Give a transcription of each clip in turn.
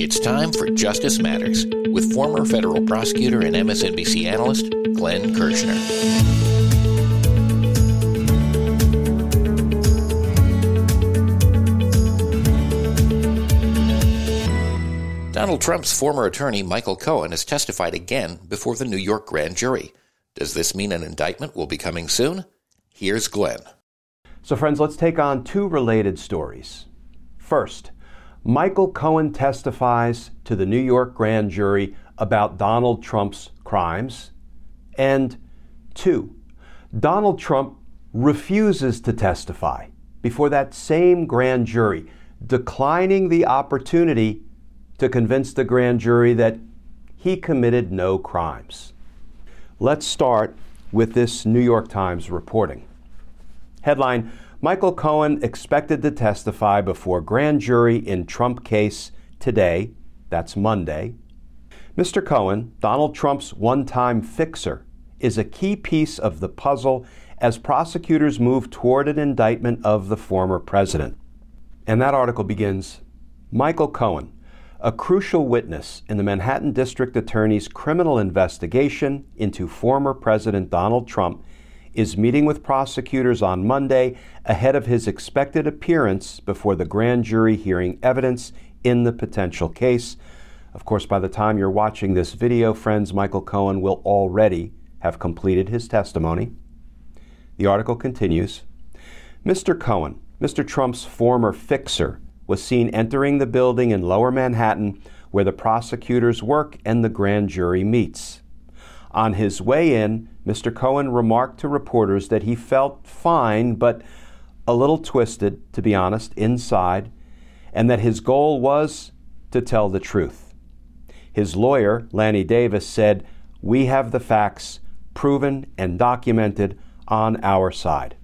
It's time for Justice Matters with former federal prosecutor and MSNBC analyst Glenn Kirschner. Donald Trump's former attorney Michael Cohen has testified again before the New York grand jury. Does this mean an indictment will be coming soon? Here's Glenn. So, friends, let's take on two related stories. First, Michael Cohen testifies to the New York grand jury about Donald Trump's crimes. And two, Donald Trump refuses to testify before that same grand jury, declining the opportunity to convince the grand jury that he committed no crimes. Let's start with this New York Times reporting. Headline Michael Cohen expected to testify before grand jury in Trump case today, that's Monday. Mr. Cohen, Donald Trump's one time fixer, is a key piece of the puzzle as prosecutors move toward an indictment of the former president. And that article begins Michael Cohen, a crucial witness in the Manhattan District Attorney's criminal investigation into former President Donald Trump, is meeting with prosecutors on Monday ahead of his expected appearance before the grand jury hearing evidence in the potential case. Of course, by the time you're watching this video, friends, Michael Cohen will already have completed his testimony. The article continues Mr. Cohen, Mr. Trump's former fixer, was seen entering the building in lower Manhattan where the prosecutors work and the grand jury meets. On his way in, Mr. Cohen remarked to reporters that he felt fine, but a little twisted, to be honest, inside, and that his goal was to tell the truth. His lawyer, Lanny Davis, said, We have the facts proven and documented on our side.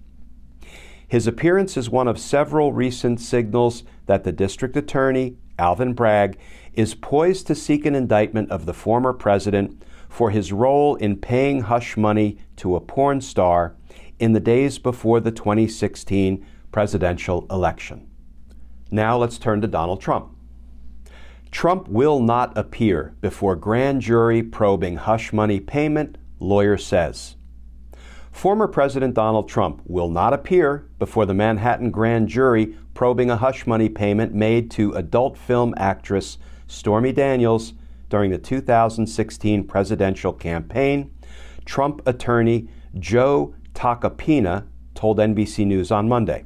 His appearance is one of several recent signals that the district attorney, Alvin Bragg, is poised to seek an indictment of the former president for his role in paying hush money to a porn star in the days before the 2016 presidential election. Now let's turn to Donald Trump. Trump will not appear before grand jury probing hush money payment, lawyer says. Former President Donald Trump will not appear before the Manhattan grand jury probing a hush money payment made to adult film actress Stormy Daniels during the 2016 presidential campaign, Trump attorney Joe Tacopina told NBC News on Monday.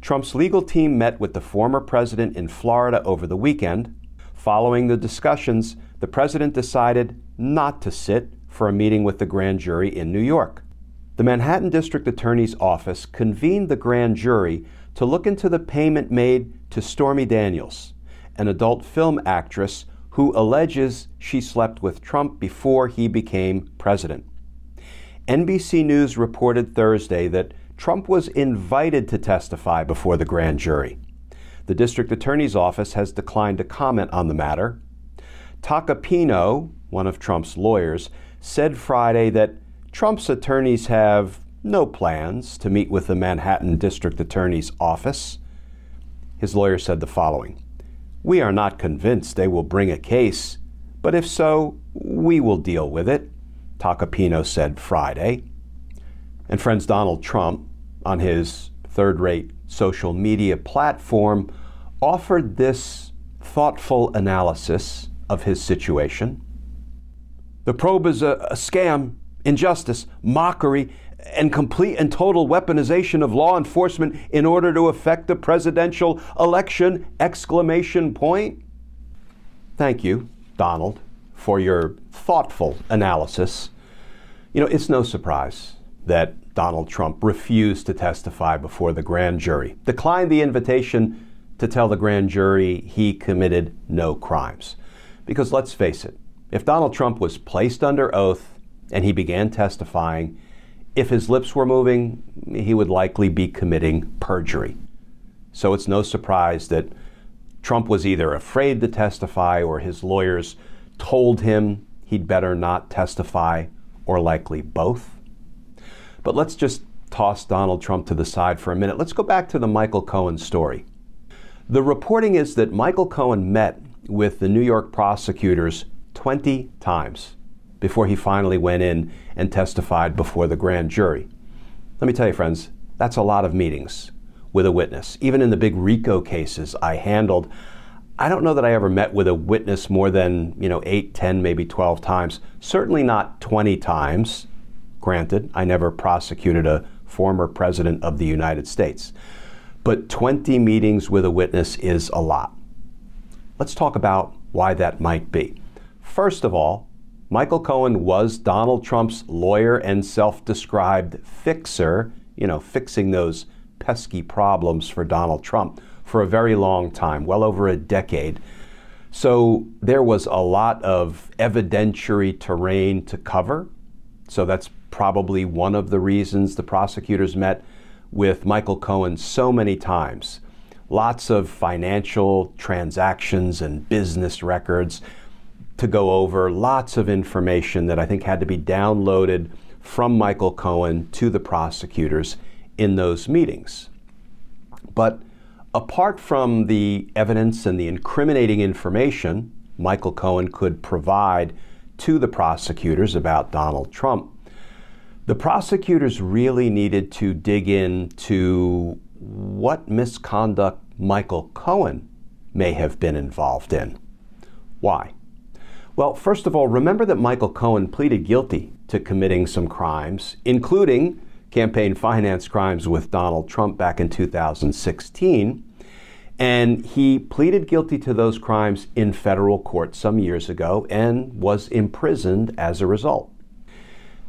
Trump's legal team met with the former president in Florida over the weekend. Following the discussions, the president decided not to sit for a meeting with the grand jury in New York. The Manhattan District Attorney's Office convened the grand jury to look into the payment made to Stormy Daniels, an adult film actress who alleges she slept with Trump before he became president. NBC News reported Thursday that Trump was invited to testify before the grand jury. The district attorney's office has declined to comment on the matter. Tacopina, one of Trump's lawyers, said Friday that Trump's attorneys have no plans to meet with the Manhattan district attorney's office. His lawyer said the following we are not convinced they will bring a case, but if so, we will deal with it, Tacopina said Friday. And friends, Donald Trump, on his third rate social media platform, offered this thoughtful analysis of his situation. The probe is a, a scam, injustice, mockery, and complete and total weaponization of law enforcement in order to effect the presidential election exclamation point thank you donald for your thoughtful analysis you know it's no surprise that donald trump refused to testify before the grand jury declined the invitation to tell the grand jury he committed no crimes. Because let's face it, if Donald Trump was placed under oath and he began testifying, if his lips were moving, he would likely be committing perjury. So it's no surprise that Trump was either afraid to testify or his lawyers told him he'd better not testify, or likely both. But let's just toss Donald Trump to the side for a minute. Let's go back to the Michael Cohen story. The reporting is that Michael Cohen met with the New York prosecutors 20 times before he finally went in and testified before the grand jury. Let me tell you, friends, that's a lot of meetings with a witness. Even in the big RICO cases I handled, I don't know that I ever met with a witness more than, you know, 8, 10, maybe 12 times. Certainly not 20 times. Granted, I never prosecuted a former president of the United States. But 20 meetings with a witness is a lot. Let's talk about why that might be. First of all, Michael Cohen was Donald Trump's lawyer and self described fixer, you know, fixing those pesky problems for Donald Trump for a very long time, well over a decade. So there was a lot of evidentiary terrain to cover. So that's probably one of the reasons the prosecutors met with Michael Cohen so many times. Lots of financial transactions and business records to go over, lots of information that I think had to be downloaded from Michael Cohen to the prosecutors in those meetings. But apart from the evidence and the incriminating information Michael Cohen could provide to the prosecutors about Donald Trump, the prosecutors really needed to dig into what misconduct Michael Cohen may have been involved in. Why? Well, first of all, remember that Michael Cohen pleaded guilty to committing some crimes, including campaign finance crimes with Donald Trump back in 2016. And he pleaded guilty to those crimes in federal court some years ago and was imprisoned as a result.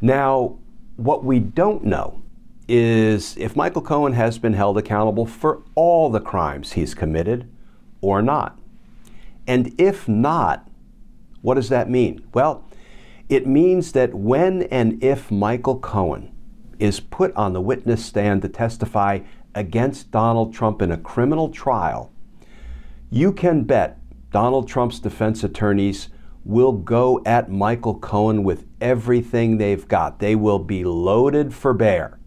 Now, what we don't know is if Michael Cohen has been held accountable for all the crimes he's committed or not. And if not, what does that mean? Well, it means that when and if Michael Cohen is put on the witness stand to testify against Donald Trump in a criminal trial, you can bet Donald Trump's defense attorneys will go at Michael Cohen with everything they've got. They will be loaded for bear.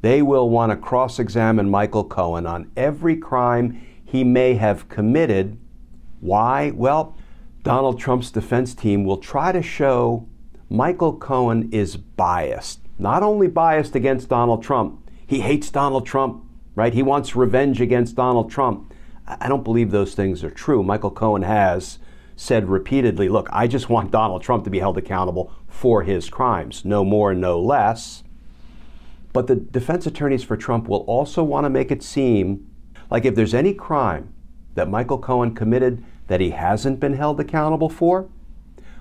They will want to cross examine Michael Cohen on every crime he may have committed. Why? Well, Donald Trump's defense team will try to show Michael Cohen is biased not only biased against Donald Trump, he hates Donald Trump, right? He wants revenge against Donald Trump. I don't believe those things are true. Michael Cohen has said repeatedly, look, I just want Donald Trump to be held accountable for his crimes, no more, no less. But the defense attorneys for Trump will also want to make it seem like if there's any crime that Michael Cohen committed that he hasn't been held accountable for,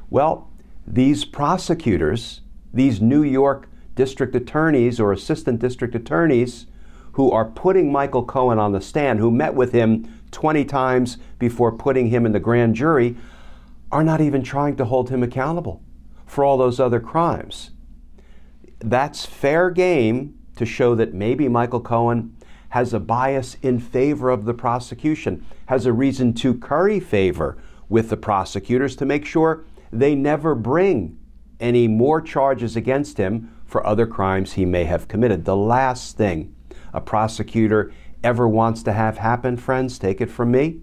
well, these prosecutors, these New York district attorneys or assistant district attorneys who are putting Michael Cohen on the stand, who met with him 20 times before putting him in the grand jury, are not even trying to hold him accountable for all those other crimes. That's fair game to show that maybe Michael Cohen has a bias in favor of the prosecution, has a reason to curry favor with the prosecutors to make sure they never bring any more charges against him for other crimes he may have committed. The last thing a prosecutor ever wants to have happen, friends, take it from me,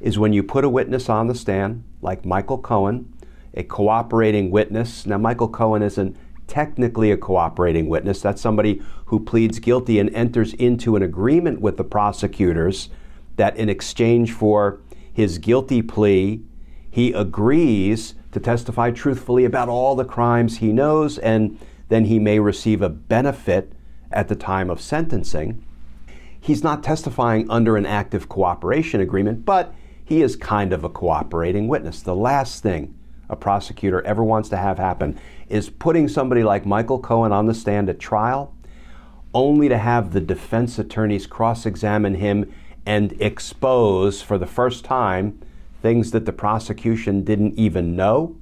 is when you put a witness on the stand, like Michael Cohen, a cooperating witness. Now, Michael Cohen isn't technically a cooperating witness. That's somebody who pleads guilty and enters into an agreement with the prosecutors that in exchange for his guilty plea, he agrees to testify truthfully about all the crimes he knows and then he may receive a benefit at the time of sentencing. He's not testifying under an active cooperation agreement, but he is kind of a cooperating witness. The last thing a prosecutor ever wants to have happen is putting somebody like Michael Cohen on the stand at trial only to have the defense attorneys cross examine him and expose for the first time things that the prosecution didn't even know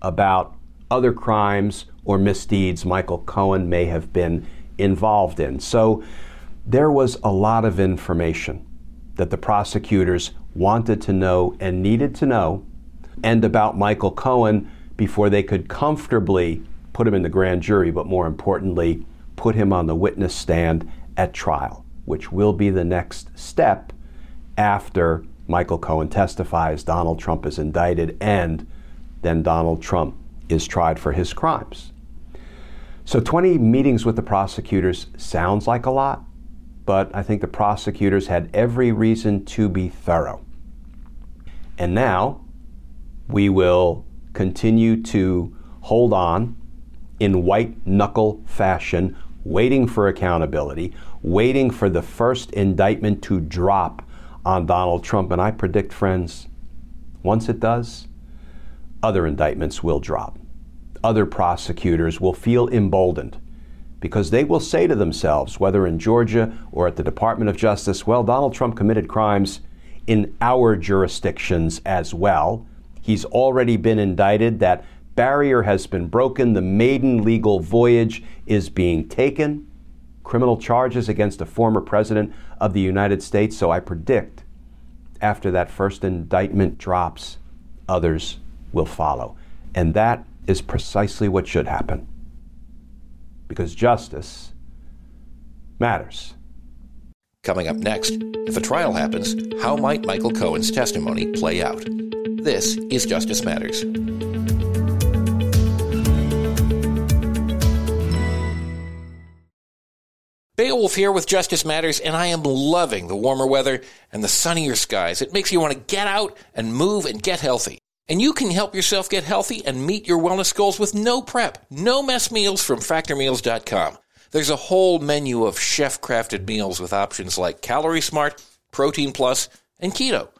about other crimes or misdeeds Michael Cohen may have been involved in. So there was a lot of information that the prosecutors wanted to know and needed to know, and about Michael Cohen before they could comfortably put him in the grand jury, but more importantly, put him on the witness stand at trial, which will be the next step after Michael Cohen testifies, Donald Trump is indicted, and then Donald Trump is tried for his crimes. So 20 meetings with the prosecutors sounds like a lot, but I think the prosecutors had every reason to be thorough. And now we will continue to hold on in white knuckle fashion, waiting for accountability, waiting for the first indictment to drop on Donald Trump. And I predict, friends, once it does, other indictments will drop. Other prosecutors will feel emboldened because they will say to themselves, whether in Georgia or at the Department of Justice, well, Donald Trump committed crimes in our jurisdictions as well. He's already been indicted. That barrier has been broken. The maiden legal voyage is being taken. Criminal charges against a former president of the United States. So I predict after that first indictment drops, others will follow. And that is precisely what should happen. Because justice matters. Coming up next, if a trial happens, how might Michael Cohen's testimony play out? This is Justice Matters. Beowulf here with Justice Matters, and I am loving the warmer weather and the sunnier skies. It makes you want to get out and move and get healthy. And you can help yourself get healthy and meet your wellness goals with no prep, no mess meals from factormeals.com. There's a whole menu of chef crafted meals with options like Calorie Smart, Protein Plus, and Keto.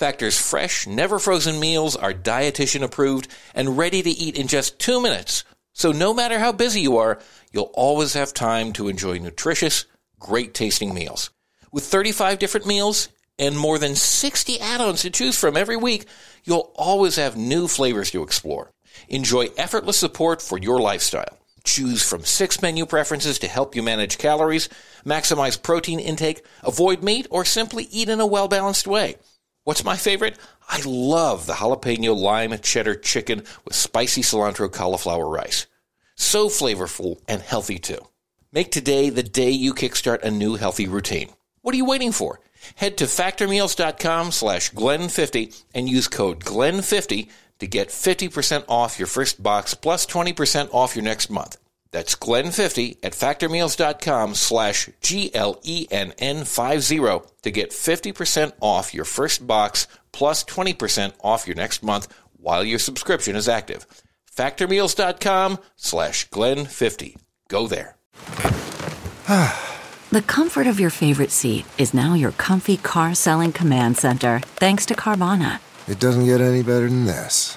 Factor's fresh, never frozen meals are dietitian approved and ready to eat in just two minutes. So no matter how busy you are, you'll always have time to enjoy nutritious, great tasting meals. With 35 different meals and more than 60 add-ons to choose from every week, you'll always have new flavors to explore. Enjoy effortless support for your lifestyle. Choose from six menu preferences to help you manage calories, maximize protein intake, avoid meat, or simply eat in a well-balanced way. What's my favorite? I love the jalapeno lime cheddar chicken with spicy cilantro cauliflower rice. So flavorful and healthy too. Make today the day you kickstart a new healthy routine. What are you waiting for? Head to factormeals.com slash Glenn50 and use code Glenn50 to get 50% off your first box plus 20% off your next month. That's Glenn50 at factormeals.com slash G-L-E-N-N-50 to get 50% off your first box plus 20% off your next month while your subscription is active. Factormeals.com slash Glenn50. Go there. the comfort of your favorite seat is now your comfy car selling command center thanks to Carvana. It doesn't get any better than this.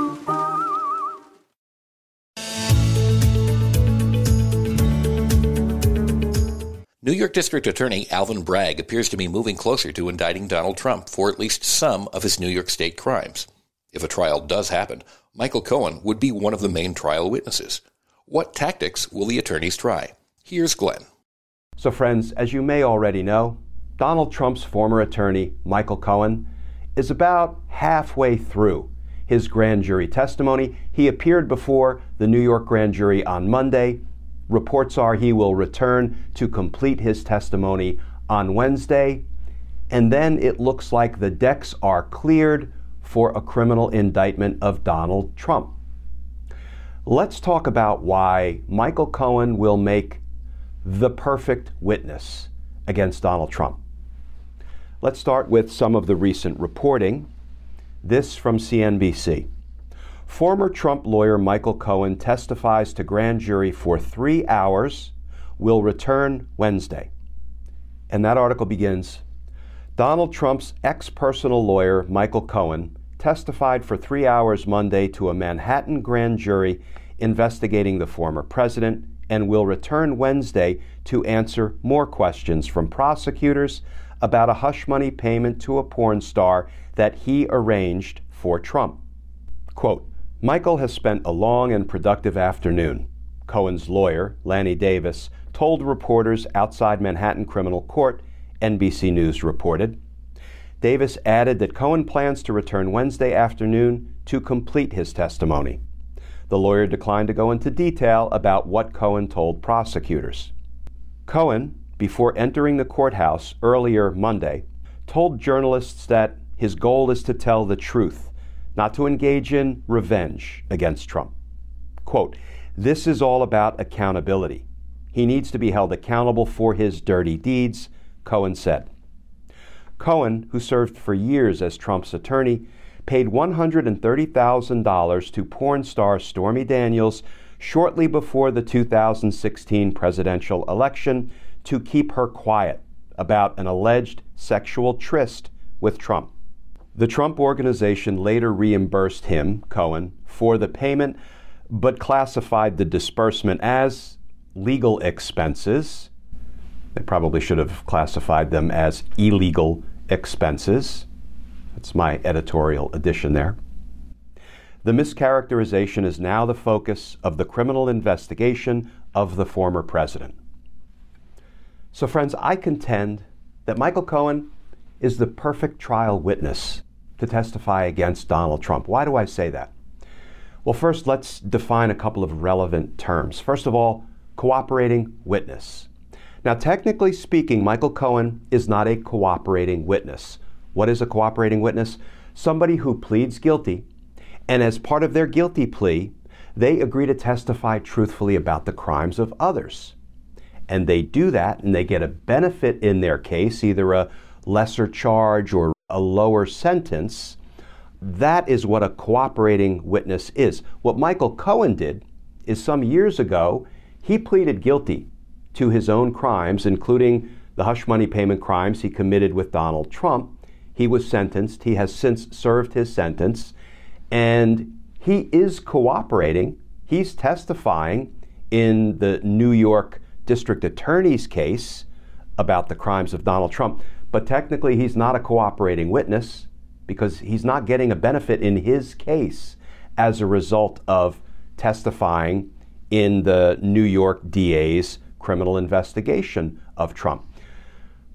New York District Attorney Alvin Bragg appears to be moving closer to indicting Donald Trump for at least some of his New York State crimes. If a trial does happen, Michael Cohen would be one of the main trial witnesses. What tactics will the attorneys try? Here's Glenn. So, friends, as you may already know, Donald Trump's former attorney, Michael Cohen, is about halfway through his grand jury testimony. He appeared before the New York grand jury on Monday Reports are he will return to complete his testimony on Wednesday. And then it looks like the decks are cleared for a criminal indictment of Donald Trump. Let's talk about why Michael Cohen will make the perfect witness against Donald Trump. Let's start with some of the recent reporting. This from CNBC. Former Trump lawyer Michael Cohen testifies to grand jury for three hours will return Wednesday. And that article begins Donald Trump's ex personal lawyer, Michael Cohen, testified for three hours Monday to a Manhattan grand jury investigating the former president and will return Wednesday to answer more questions from prosecutors about a hush money payment to a porn star that he arranged for Trump. Quote, Michael has spent a long and productive afternoon. Cohen's lawyer, Lanny Davis, told reporters outside Manhattan Criminal Court, NBC News reported. Davis added that Cohen plans to return Wednesday afternoon to complete his testimony. The lawyer declined to go into detail about what Cohen told prosecutors. Cohen, before entering the courthouse earlier Monday, told journalists that his goal is to tell the truth, not to engage in revenge against Trump. Quote, This is all about accountability. He needs to be held accountable for his dirty deeds, Cohen said. Cohen, who served for years as Trump's attorney, paid $130,000 to porn star Stormy Daniels shortly before the 2016 presidential election to keep her quiet about an alleged sexual tryst with Trump. The Trump organization later reimbursed him, Cohen, for the payment, but classified the disbursement as legal expenses. They probably should have classified them as illegal expenses. That's my editorial addition there. The mischaracterization is now the focus of the criminal investigation of the former president. So, friends, I contend that Michael Cohen is the perfect trial witness to testify against Donald Trump. Why do I say that? Well, first, let's define a couple of relevant terms. First of all, cooperating witness. Now, technically speaking, Michael Cohen is not a cooperating witness. What is a cooperating witness? Somebody who pleads guilty, and as part of their guilty plea, they agree to testify truthfully about the crimes of others. And they do that, and they get a benefit in their case, either a lesser charge or a lower sentence. That is what a cooperating witness is. What Michael Cohen did is some years ago, he pleaded guilty to his own crimes, including the hush money payment crimes he committed with Donald Trump. He was sentenced. He has since served his sentence. And he is cooperating. He's testifying in the New York District Attorney's case about the crimes of Donald Trump. But technically, he's not a cooperating witness because he's not getting a benefit in his case as a result of testifying in the New York DA's criminal investigation of Trump.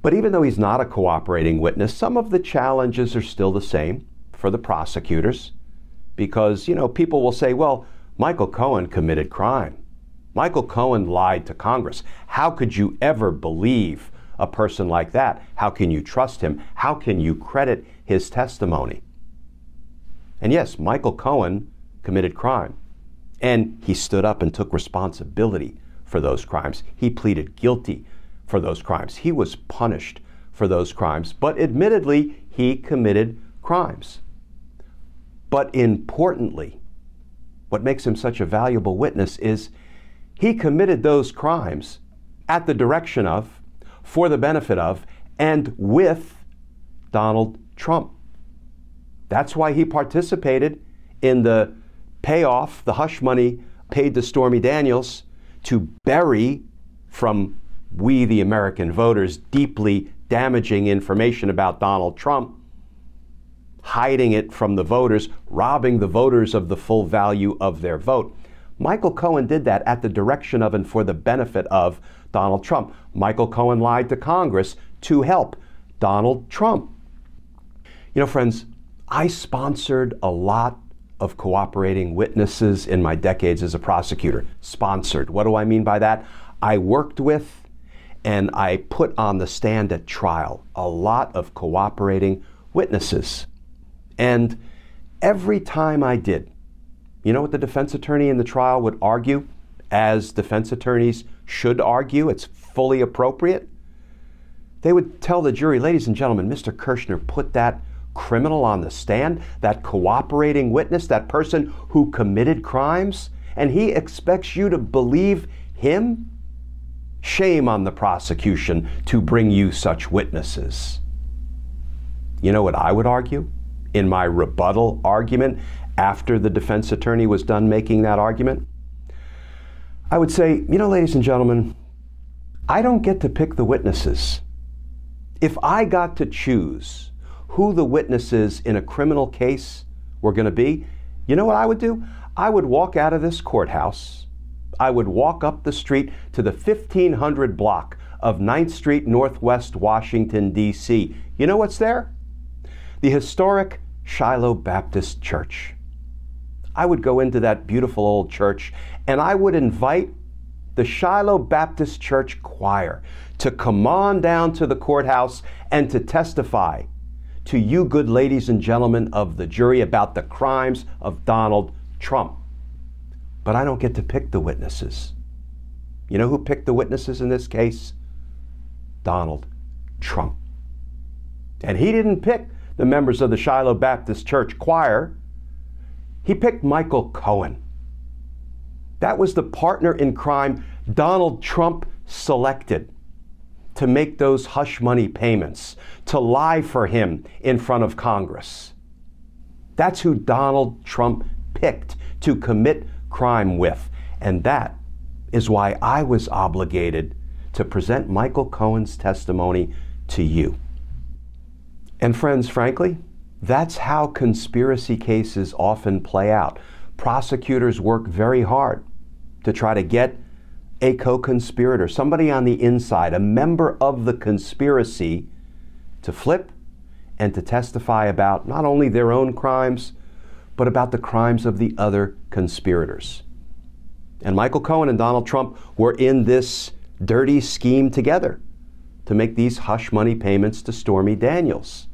But even though he's not a cooperating witness, some of the challenges are still the same for the prosecutors because, you know, people will say, well, Michael Cohen committed crime. Michael Cohen lied to Congress. How could you ever believe a person like that? How can you trust him? How can you credit his testimony? And yes, Michael Cohen committed crime. And he stood up and took responsibility for those crimes. He pleaded guilty for those crimes. He was punished for those crimes, but admittedly, he committed crimes. But importantly, what makes him such a valuable witness is he committed those crimes at the direction of, for the benefit of, and with Donald Trump. That's why he participated in the payoff, the hush money paid to Stormy Daniels to bury from we, the American voters, deeply damaging information about Donald Trump, hiding it from the voters, robbing the voters of the full value of their vote. Michael Cohen did that at the direction of and for the benefit of Donald Trump. Michael Cohen lied to Congress to help Donald Trump. You know, friends, I sponsored a lot of cooperating witnesses in my decades as a prosecutor. Sponsored. What do I mean by that? I worked with and I put on the stand at trial a lot of cooperating witnesses. And every time I did, you know what the defense attorney in the trial would argue, as defense attorneys should argue, it's fully appropriate? They would tell the jury, ladies and gentlemen, Mr. Kirschner put that criminal on the stand, that cooperating witness, that person who committed crimes, and he expects you to believe him? Shame on the prosecution to bring you such witnesses. You know what I would argue in my rebuttal argument after the defense attorney was done making that argument? I would say, you know, ladies and gentlemen, I don't get to pick the witnesses. If I got to choose who the witnesses in a criminal case were going to be, you know what I would do? I would walk out of this courthouse. I would walk up the street to the 1500 block of 9th Street, Northwest Washington, D.C. You know what's there? The historic Shiloh Baptist Church. I would go into that beautiful old church and I would invite the Shiloh Baptist Church choir to come on down to the courthouse and to testify to you, good ladies and gentlemen of the jury, about the crimes of Donald Trump. But I don't get to pick the witnesses. You know who picked the witnesses in this case? Donald Trump. And he didn't pick the members of the Shiloh Baptist Church choir, he picked Michael Cohen. That was the partner in crime Donald Trump selected to make those hush money payments, to lie for him in front of Congress. That's who Donald Trump picked to commit crime with. And that is why I was obligated to present Michael Cohen's testimony to you. And friends, frankly, that's how conspiracy cases often play out. Prosecutors work very hard to try to get a co conspirator, somebody on the inside, a member of the conspiracy, to flip and to testify about not only their own crimes, but about the crimes of the other conspirators. And Michael Cohen and Donald Trump were in this dirty scheme together to make these hush money payments to Stormy Daniels.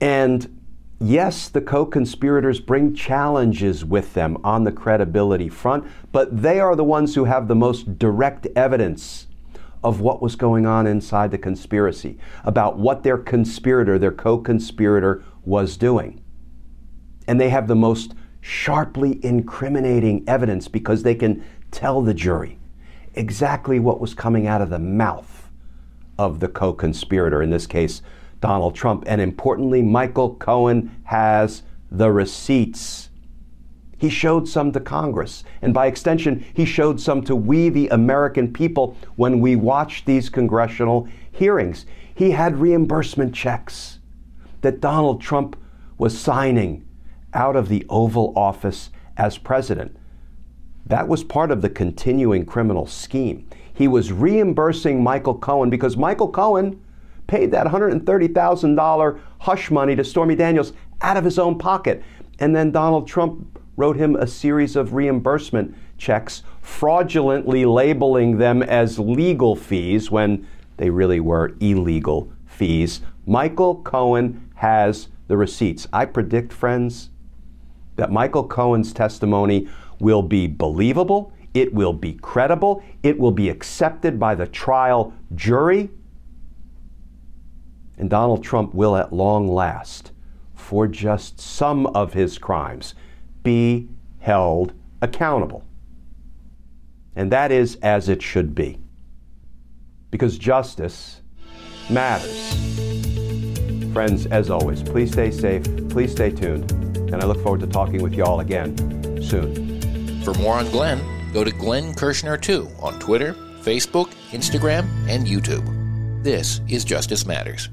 And yes, the co conspirators bring challenges with them on the credibility front, but they are the ones who have the most direct evidence of what was going on inside the conspiracy, about what their conspirator, their co conspirator, was doing. And they have the most sharply incriminating evidence because they can tell the jury exactly what was coming out of the mouth of the co conspirator, in this case, Donald Trump. And importantly, Michael Cohen has the receipts. He showed some to Congress, and by extension, he showed some to we, the American people, when we watched these congressional hearings. He had reimbursement checks that Donald Trump was signing out of the Oval Office as president. That was part of the continuing criminal scheme. He was reimbursing Michael Cohen because Michael Cohen paid that $130,000 hush money to Stormy Daniels out of his own pocket. And then Donald Trump wrote him a series of reimbursement checks, fraudulently labeling them as legal fees when they really were illegal fees. Michael Cohen has the receipts. I predict, friends, that Michael Cohen's testimony will be believable, it will be credible, it will be accepted by the trial jury, and Donald Trump will at long last, for just some of his crimes, be held accountable. And that is as it should be. Because justice matters. Friends, as always, please stay safe, please stay tuned, and I look forward to talking with you all again soon. For more on Glenn, go to Glenn Kirschner 2 on Twitter, Facebook, Instagram, and YouTube. This is Justice Matters.